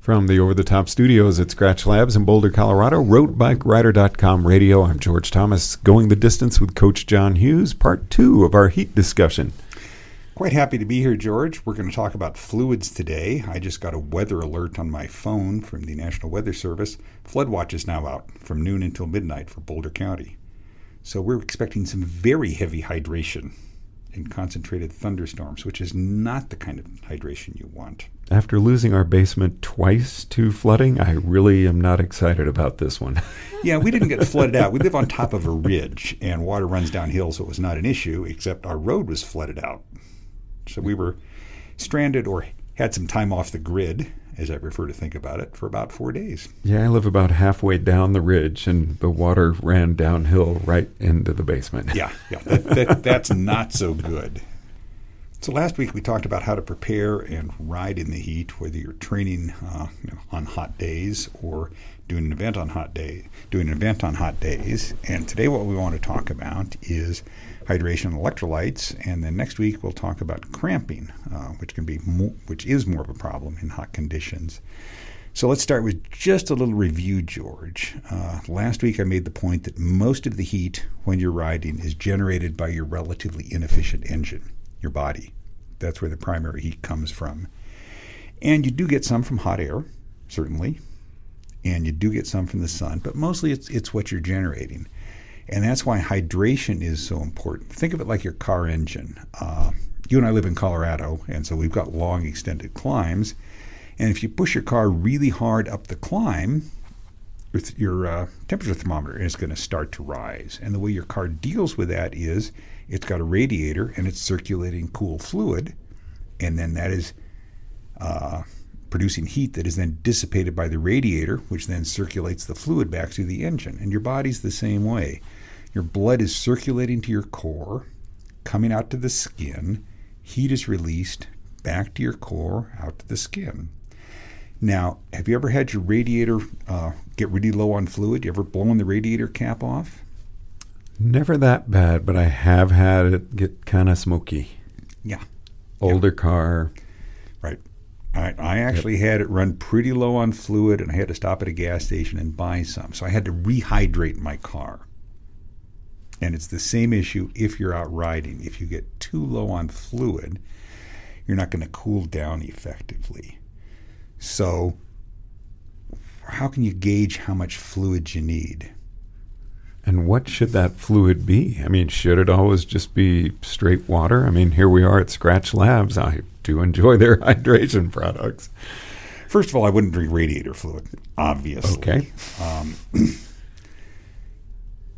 From the over the top studios at Skratch Labs in Boulder, Colorado, roadbikerider.com radio, I'm George Thomas, going the distance with Coach John Hughes, part two of our heat discussion. Quite happy to be here, George. We're going to talk about fluids today. I just got a weather alert on my phone from the National Weather Service. Flood watch is now out from noon until midnight for Boulder County. So we're expecting some very heavy hydration and concentrated thunderstorms, which is not the kind of hydration you want. After losing our basement twice to flooding, I really am not excited about this one. yeah, we didn't get flooded out. We live on top of a ridge, and water runs downhill, so it was not an issue, except our road was flooded out. So we were stranded or had some time off the grid as I prefer to think about it, for about four days. Yeah, I live about halfway down the ridge, and the water ran downhill right into the basement. yeah, yeah, that, that, that's not so good. So last week we talked about how to prepare and ride in the heat, whether you're training uh, you know, on hot days or doing an event on hot day, doing an event on hot days. And today, what we want to talk about is hydration and electrolytes, and then next week we'll talk about cramping, uh, which can be which is more of a problem in hot conditions. So let's start with just a little review, George. Uh, last week I made the point that most of the heat when you're riding is generated by your relatively inefficient engine, your body. That's where the primary heat comes from. And you do get some from hot air, certainly, and you do get some from the sun, but mostly it's, it's what you're generating. And that's why hydration is so important. Think of it like your car engine. Uh, you and I live in Colorado, and so we've got long extended climbs. And if you push your car really hard up the climb, your uh, temperature thermometer is going to start to rise. And the way your car deals with that is it's got a radiator and it's circulating cool fluid, and then that is uh, producing heat that is then dissipated by the radiator, which then circulates the fluid back to the engine. And your body's the same way. Your blood is circulating to your core, coming out to the skin. Heat is released back to your core, out to the skin. Now, have you ever had your radiator uh, get really low on fluid? You ever blown the radiator cap off? Never that bad, but I have had it get kind of smoky. Yeah. Older yeah. car. Right. I, I actually yep. had it run pretty low on fluid, and I had to stop at a gas station and buy some. So I had to rehydrate my car. And it's the same issue if you're out riding. If you get too low on fluid, you're not going to cool down effectively. So, how can you gauge how much fluid you need? And what should that fluid be? I mean, should it always just be straight water? I mean, here we are at Skratch Labs. I do enjoy their hydration products. First of all, I wouldn't drink radiator fluid, obviously. Okay. Um,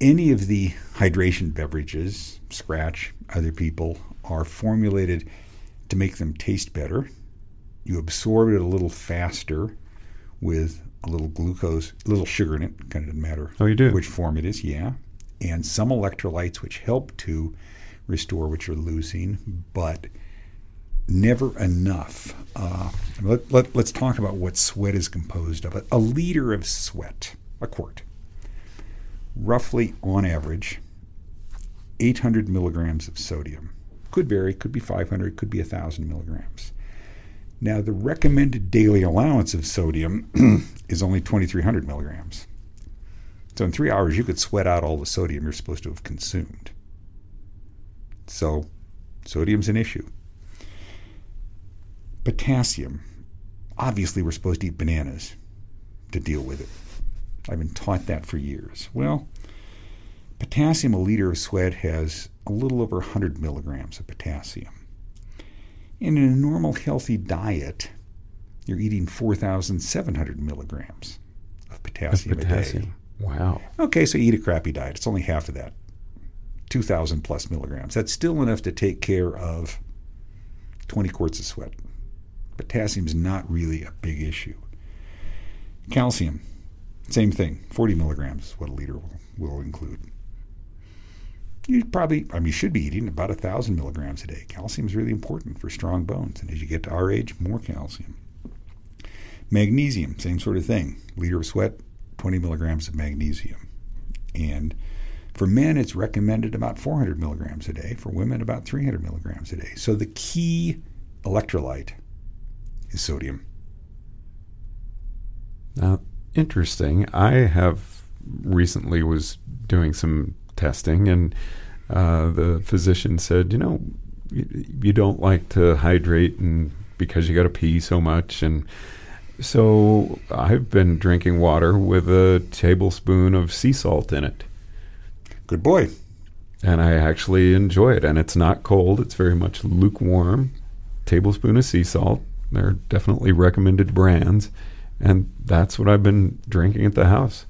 any of the hydration beverages, Skratch, other people, are formulated to make them taste better. You absorb it a little faster with a little glucose, a little sugar in it. Kind of doesn't matter. Oh, you do? Which form it is, yeah. And some electrolytes which help to restore what you're losing, but never enough. Uh, let, let, let's talk about what sweat is composed of. A liter of sweat, a quart, roughly on average 800 milligrams of sodium. Could vary, could be 500, could be 1,000 milligrams. Now, the recommended daily allowance of sodium is only 2,300 milligrams. So, in three hours, you could sweat out all the sodium you're supposed to have consumed. So, sodium's an issue. Potassium. Obviously, we're supposed to eat bananas to deal with it. I've been taught that for years. Well, potassium, a liter of sweat, has a little over 100 milligrams of potassium. And in a normal, healthy diet, you're eating 4,700 milligrams of potassium, potassium. a day. Wow. Okay, so you eat a crappy diet. It's only half of that 2,000 plus milligrams. That's still enough to take care of 20 quarts of sweat. Potassium is not really a big issue. Calcium, same thing, 40 milligrams is what a liter will, will include. You probably, I mean, you should be eating about a thousand milligrams a day. Calcium is really important for strong bones, and as you get to our age, more calcium. Magnesium, same sort of thing. Liter of sweat, 20 milligrams of magnesium. And for men, it's recommended about 400 milligrams a day. For women, about 300 milligrams a day. So the key electrolyte is sodium. Now, interesting. I have recently was doing some testing, and uh, the physician said, you know, you, you don't like to hydrate, and because you got to pee so much, and so I've been drinking water with a tablespoon of sea salt in it. Good boy. And I actually enjoy it. And it's not cold, it's very much lukewarm. Tablespoon of sea salt. They're definitely recommended brands. And that's what I've been drinking at the house.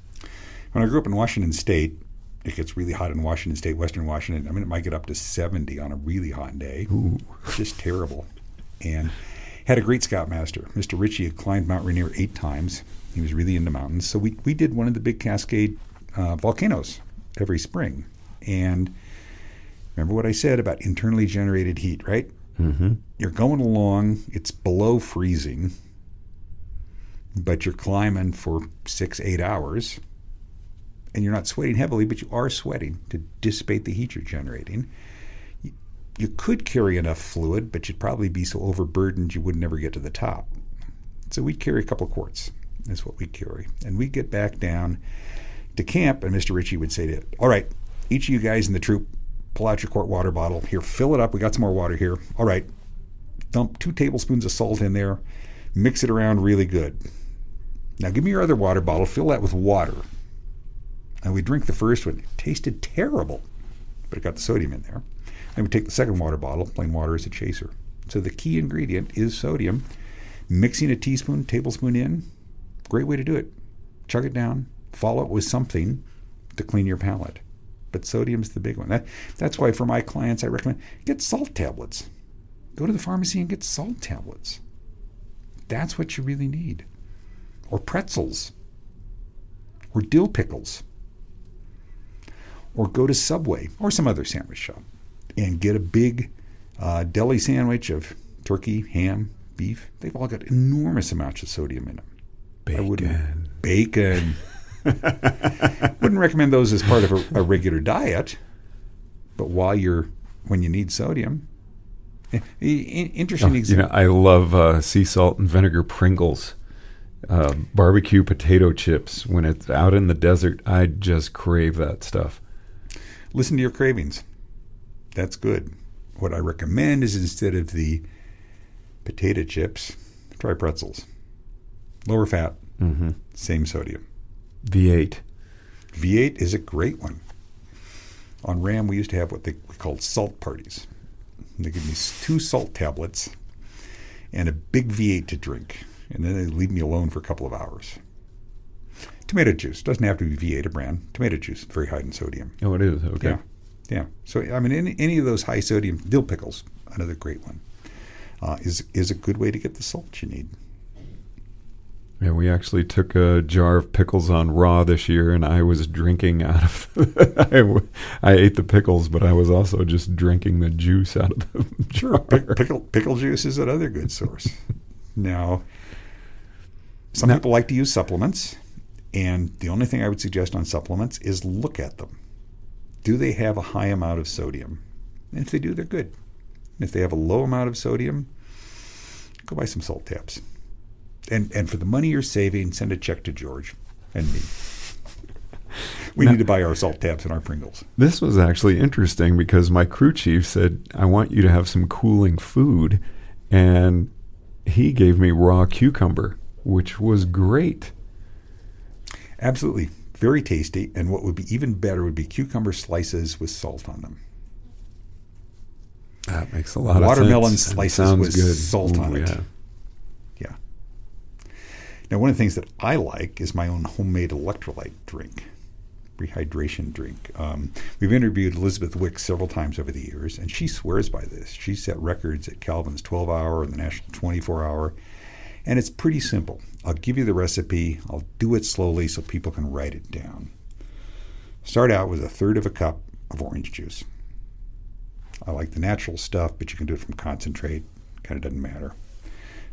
When I grew up in Washington State, it gets really hot in Washington State, Western Washington. I mean, it might get up to 70 on a really hot day. Ooh. Just terrible. And had a great scoutmaster. Mr. Ritchie had climbed Mount Rainier eight times. He was really into mountains. So we, we did one of the big Cascade uh, volcanoes every spring. And remember what I said about internally generated heat, right? Mm-hmm. You're going along, it's below freezing, but you're climbing for six, eight hours and you're not sweating heavily, but you are sweating to dissipate the heat you're generating. You, could carry enough fluid, but you'd probably be so overburdened you would never get to the top. So we'd carry a couple quarts, is what we'd carry. And we'd get back down to camp, and Mr. Ritchie would say to, it, All right, each of you guys in the troop, pull out your quart water bottle. Here, fill it up. We got some more water here. All right, dump two tablespoons of salt in there, mix it around really good. Now give me your other water bottle, fill that with water. And we drink the first one. It tasted terrible, but it got the sodium in there. And we take the second water bottle, plain water as a chaser. So the key ingredient is sodium. Mixing a teaspoon, tablespoon in, great way to do it. Chug it down, follow it with something to clean your palate. But sodium's the big one. That, that's why for my clients, I recommend get salt tablets. Go to the pharmacy and get salt tablets. That's what you really need. Or pretzels. Or dill pickles or go to Subway or some other sandwich shop and get a big uh, deli sandwich of turkey, ham, beef. They've all got enormous amounts of sodium in them. Bacon. I wouldn't, bacon. wouldn't recommend those as part of a, a, regular diet, but while you're when you need sodium. Interesting oh, example. You know, I love uh, sea salt and vinegar Pringles. Uh, barbecue potato chips when it's out in the desert i just crave that stuff listen to your cravings. That's good. What I recommend is instead of the potato chips, try pretzels. Lower fat, mm-hmm. same sodium. V8. V8 is a great one. On RAAM, we used to have what they called salt parties. They give me two salt tablets and a big V8 to drink, and then they leave me alone for a couple of hours. Tomato juice doesn't have to be V8 a brand. Tomato juice very high in sodium. Oh, it is okay. Yeah, yeah. So I mean, any, any of those high sodium dill pickles, another great one, uh, is is a good way to get the salt you need. Yeah, we actually took a jar of pickles on RAAM this year, and I was drinking out of. I, I ate the pickles, but I was also just drinking the juice out of the jar. Sure, pickle pickle juice is another good source. now, some now, people like to use supplements. And the only thing I would suggest on supplements is look at them. Do they have a high amount of sodium? And if they do, they're good. If they have a low amount of sodium, go buy some salt tabs. And and for the money you're saving, send a check to George and me. We now, need to buy our salt tabs and our Pringles. This was actually interesting because my crew chief said, I want you to have some cooling food. And he gave me raw cucumber, which was great. Absolutely. Very tasty. And what would be even better would be cucumber slices with salt on them. That makes a lot Watermelon of sense. Watermelon slices with good. salt Ooh, on it. Yeah. yeah. Now, one of the things that I like is my own homemade electrolyte drink, rehydration drink. Um, we've interviewed Elizabeth Wicks several times over the years, and she swears by this. She set records at Calvin's 12 hour and the National 24 hour. And it's pretty simple. I'll give you the recipe. I'll do it slowly so people can write it down. Start out with a third of a cup of orange juice. I like the natural stuff, but you can do it from concentrate. Kind of doesn't matter.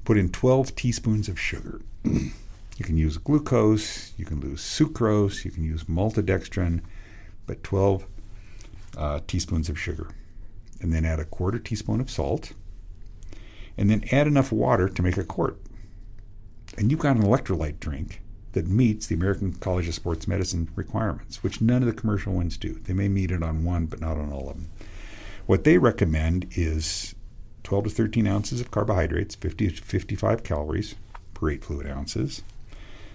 Put in 12 teaspoons of sugar. you can use glucose, you can use sucrose, you can use maltodextrin, but 12 uh, teaspoons of sugar. And then add a quarter teaspoon of salt. And then add enough water to make a quart and you've got an electrolyte drink that meets the American College of Sports Medicine requirements, which none of the commercial ones do. They may meet it on one, but not on all of them. What they recommend is 12 to 13 ounces of carbohydrates, 50 to 55 calories per 8 fluid ounces,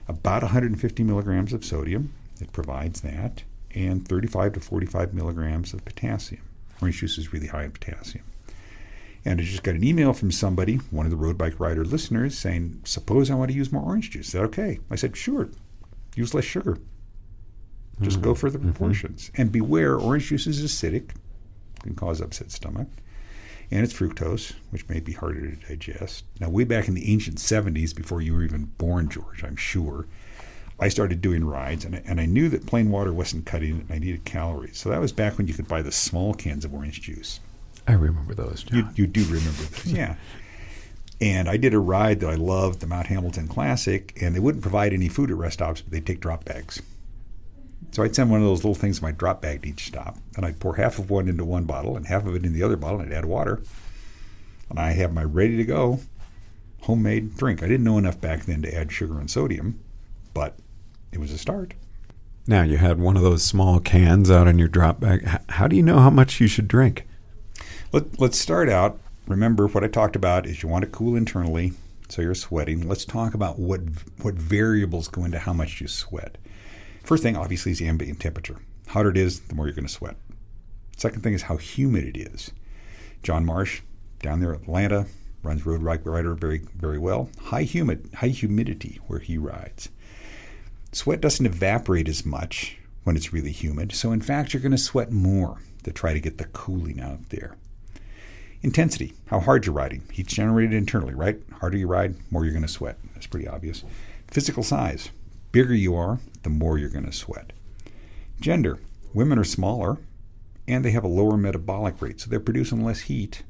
about 150 milligrams of sodium, it provides that, and 35 to 45 milligrams of potassium. Orange juice is really high in potassium. And I just got an email from somebody, one of the road bike rider listeners, saying, Suppose I want to use more orange juice. Is that okay? I said, Sure. Use less sugar. Just mm-hmm. go for the proportions. Mm-hmm. And beware, orange juice is acidic, can cause upset stomach. And it's fructose, which may be harder to digest. Now, way back in the ancient 70s, before you were even born, George, I'm sure, I started doing rides, and I, and I knew that plain water wasn't cutting it, and I needed calories. So that was back when you could buy the small cans of orange juice. I remember those. You, you do remember those, yeah. And I did a ride that I loved, the Mount Hamilton Classic, and they wouldn't provide any food at rest stops, but they'd take drop bags. So I'd send one of those little things in my drop bag to each stop, and I'd pour half of one into one bottle and half of it in the other bottle, and I'd add water. And I have my ready to go homemade drink. I didn't know enough back then to add sugar and sodium, but it was a start. Now you had one of those small cans out in your drop bag. How do you know how much you should drink? Let, let's start out. Remember what I talked about is you want to cool internally, so you're sweating. Let's talk about what what variables go into how much you sweat. First thing, obviously, is the ambient temperature. Hotter it is, the more you're going to sweat. Second thing is how humid it is. John Marsh, down there in Atlanta, runs road rider very very well. High humid, high humidity where he rides. Sweat doesn't evaporate as much when it's really humid, so in fact, you're going to sweat more to try to get the cooling out there. Intensity, how hard you're riding. Heat's generated internally, right? Harder you ride, more you're going to sweat. That's pretty obvious. Physical size, bigger you are, the more you're going to sweat. Gender, women are smaller and they have a lower metabolic rate, so they're producing less heat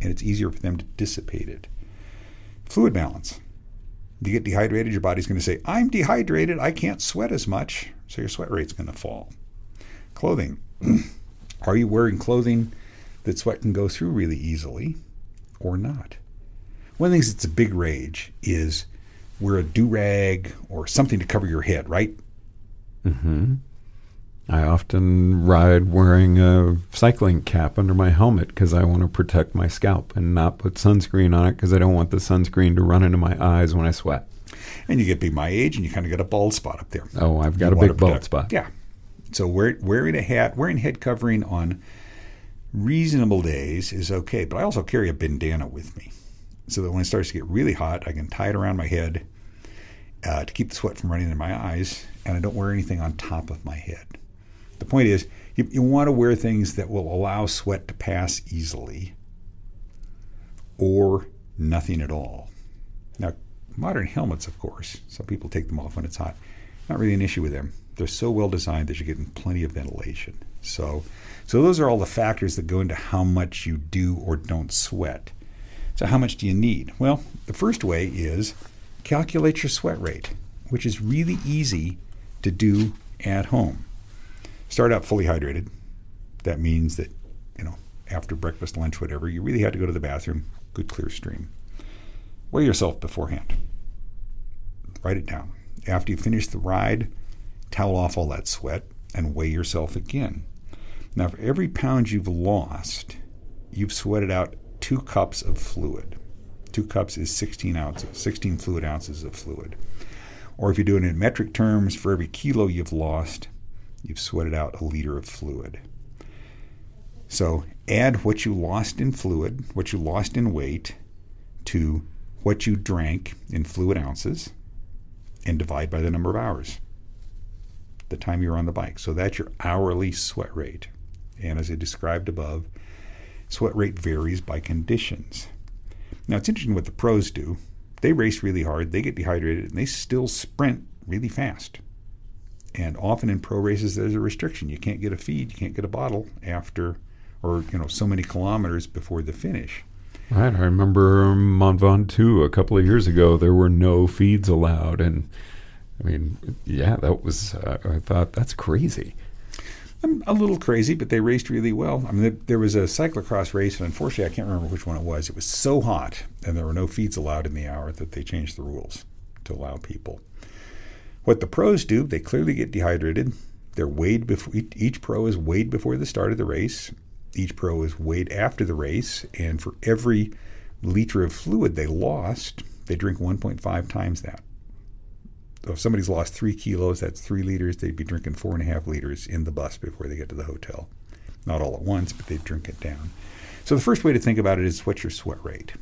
and it's easier for them to dissipate it. Fluid balance. You get dehydrated, your body's going to say, I'm dehydrated, I can't sweat as much, so your sweat rate's going to fall. Clothing. are you wearing clothing that sweat can go through really easily or not. One of the things that's a big rage is wear a do rag or something to cover your head, right? Mm-hmm. I often ride wearing a cycling cap under my helmet because I want to protect my scalp and not put sunscreen on it because I don't want the sunscreen to run into my eyes when I sweat. And you get to be my age and you kind of get a bald spot up there. Oh, I've got you a big bald spot. Yeah. So wearing a hat, wearing head covering on reasonable days is okay, but I also carry a bandana with me so that when it starts to get really hot, I can tie it around my head uh, to keep the sweat from running in my eyes, and I don't wear anything on top of my head. The point is, you, you want to wear things that will allow sweat to pass easily or nothing at all. Now, modern helmets, of course, some people take them off when it's hot. Not really an issue with them. They're so well designed that you're getting plenty of ventilation. So, so those are all the factors that go into how much you do or don't sweat. So how much do you need? Well, the first way is calculate your sweat rate, which is really easy to do at home. Start out fully hydrated. That means that, you know, after breakfast, lunch, whatever, you really have to go to the bathroom, good clear stream. Weigh yourself beforehand. Write it down. After you finish the ride, towel off all that sweat and weigh yourself again. Now, for every pound you've lost, you've sweated out two cups of fluid. Two cups is 16 ounces, 16 fluid ounces of fluid. Or if you do it in metric terms, for every kilo you've lost, you've sweated out a liter of fluid. So add what you lost in fluid, what you lost in weight, to what you drank in fluid ounces, and divide by the number of hours, the time you're on the bike. So that's your hourly sweat rate. And as I described above, sweat rate varies by conditions. Now, it's interesting what the pros do. They race really hard, they get dehydrated, and they still sprint really fast. And often in pro races, there's a restriction. You can't get a feed, you can't get a bottle after, or you know, so many kilometers before the finish. Right. I remember Mont Ventoux a couple of years ago. There were no feeds allowed, and I mean, yeah, that was. Uh, I thought that's crazy a little crazy, but they raced really well. I mean, there was a cyclocross race, and unfortunately, I can't remember which one it was. It was so hot, and there were no feeds allowed in the hour that they changed the rules to allow people. What the pros do, they clearly get dehydrated. They're weighed before each pro is weighed before the start of the race. Each pro is weighed after the race, and for every liter of fluid they lost, they drink 1.5 times that. So if somebody's lost three kilos, that's three liters. They'd be drinking four and a half liters in the bus before they get to the hotel. Not all at once, but they drink it down. So the first way to think about it is what's your sweat rate.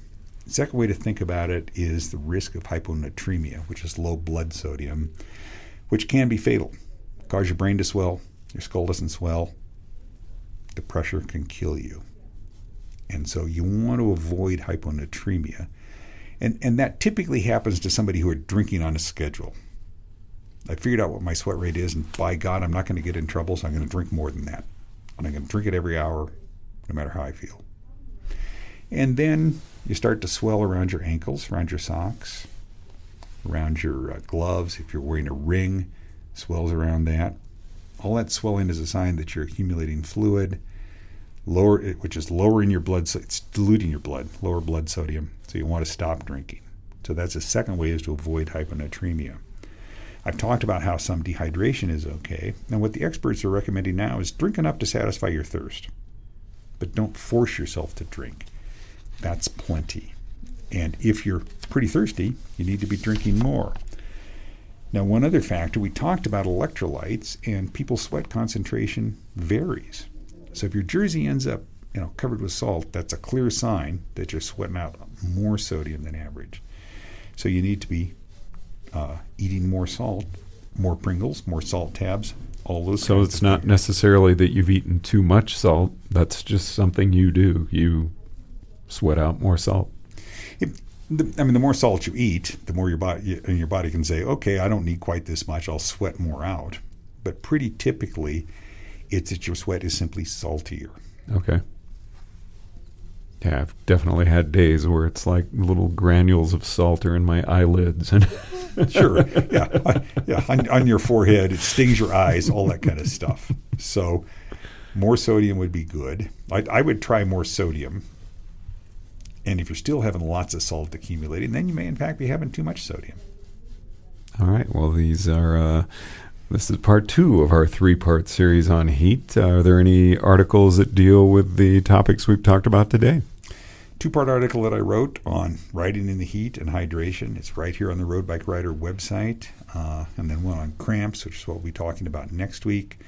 Second way to think about it is the risk of hyponatremia, which is low blood sodium, which can be fatal. Cause your brain to swell, your skull doesn't swell, the pressure can kill you. And so you want to avoid hyponatremia. And, and that typically happens to somebody who are drinking on a schedule. I figured out what my sweat rate is, and by God, I'm not going to get in trouble, so I'm going to drink more than that. And I'm going to drink it every hour, no matter how I feel. And then you start to swell around your ankles, around your socks, around your uh, gloves. If you're wearing a ring, swells around that. All that swelling is a sign that you're accumulating fluid, lower, which is lowering your blood. So it's diluting your blood, lower blood sodium. So you want to stop drinking. So that's the second way is to avoid hyponatremia. I've talked about how some dehydration is okay, and what the experts are recommending now is drink enough to satisfy your thirst, but don't force yourself to drink. That's plenty. And if you're pretty thirsty, you need to be drinking more. Now, one other factor, we talked about electrolytes, and people's sweat concentration varies. So if your jersey ends up you know, covered with salt, that's a clear sign that you're sweating out more sodium than average. So you need to be uh, eating more salt, more Pringles, more salt tabs, all those. So it's not necessarily that you've eaten too much salt. That's just something you do. You sweat out more salt. It, the, I mean, the more salt you eat, the more your body and your body can say, "Okay, I don't need quite this much. I'll sweat more out." But pretty typically, it's that your sweat is simply saltier. Okay. Yeah, I've definitely had days where it's like little granules of salt are in my eyelids and sure, yeah, yeah, on, on, your forehead, it stings your eyes, all that kind of stuff. So, more sodium would be good. I, I would try more sodium, and if you're still having lots of salt accumulating, then you may in fact be having too much sodium. All right. Well, these are. Uh, this is part two of our three part series on heat. Uh, are there any articles that deal with the topics we've talked about today? two part article that I wrote on riding in the heat and hydration. It's right here on the Road Bike Rider website. Uh, and then one on cramps, which is what we'll be talking about next week.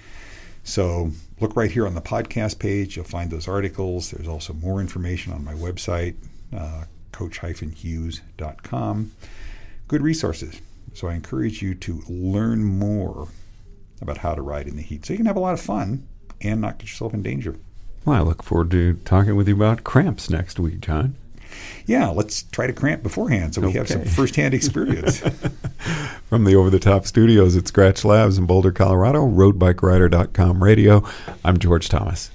So look right here on the podcast page. You'll find those articles. There's also more information on my website, uh, coach-hughes.com. Good resources. So I encourage you to learn more about how to ride in the heat so you can have a lot of fun and not get yourself in danger. Well, I look forward to talking with you about cramps next week, John. Yeah, let's try to cramp beforehand so we okay. have some firsthand experience. From the over the top studios at Skratch Labs in Boulder, Colorado, roadbikerider.com radio, I'm George Thomas.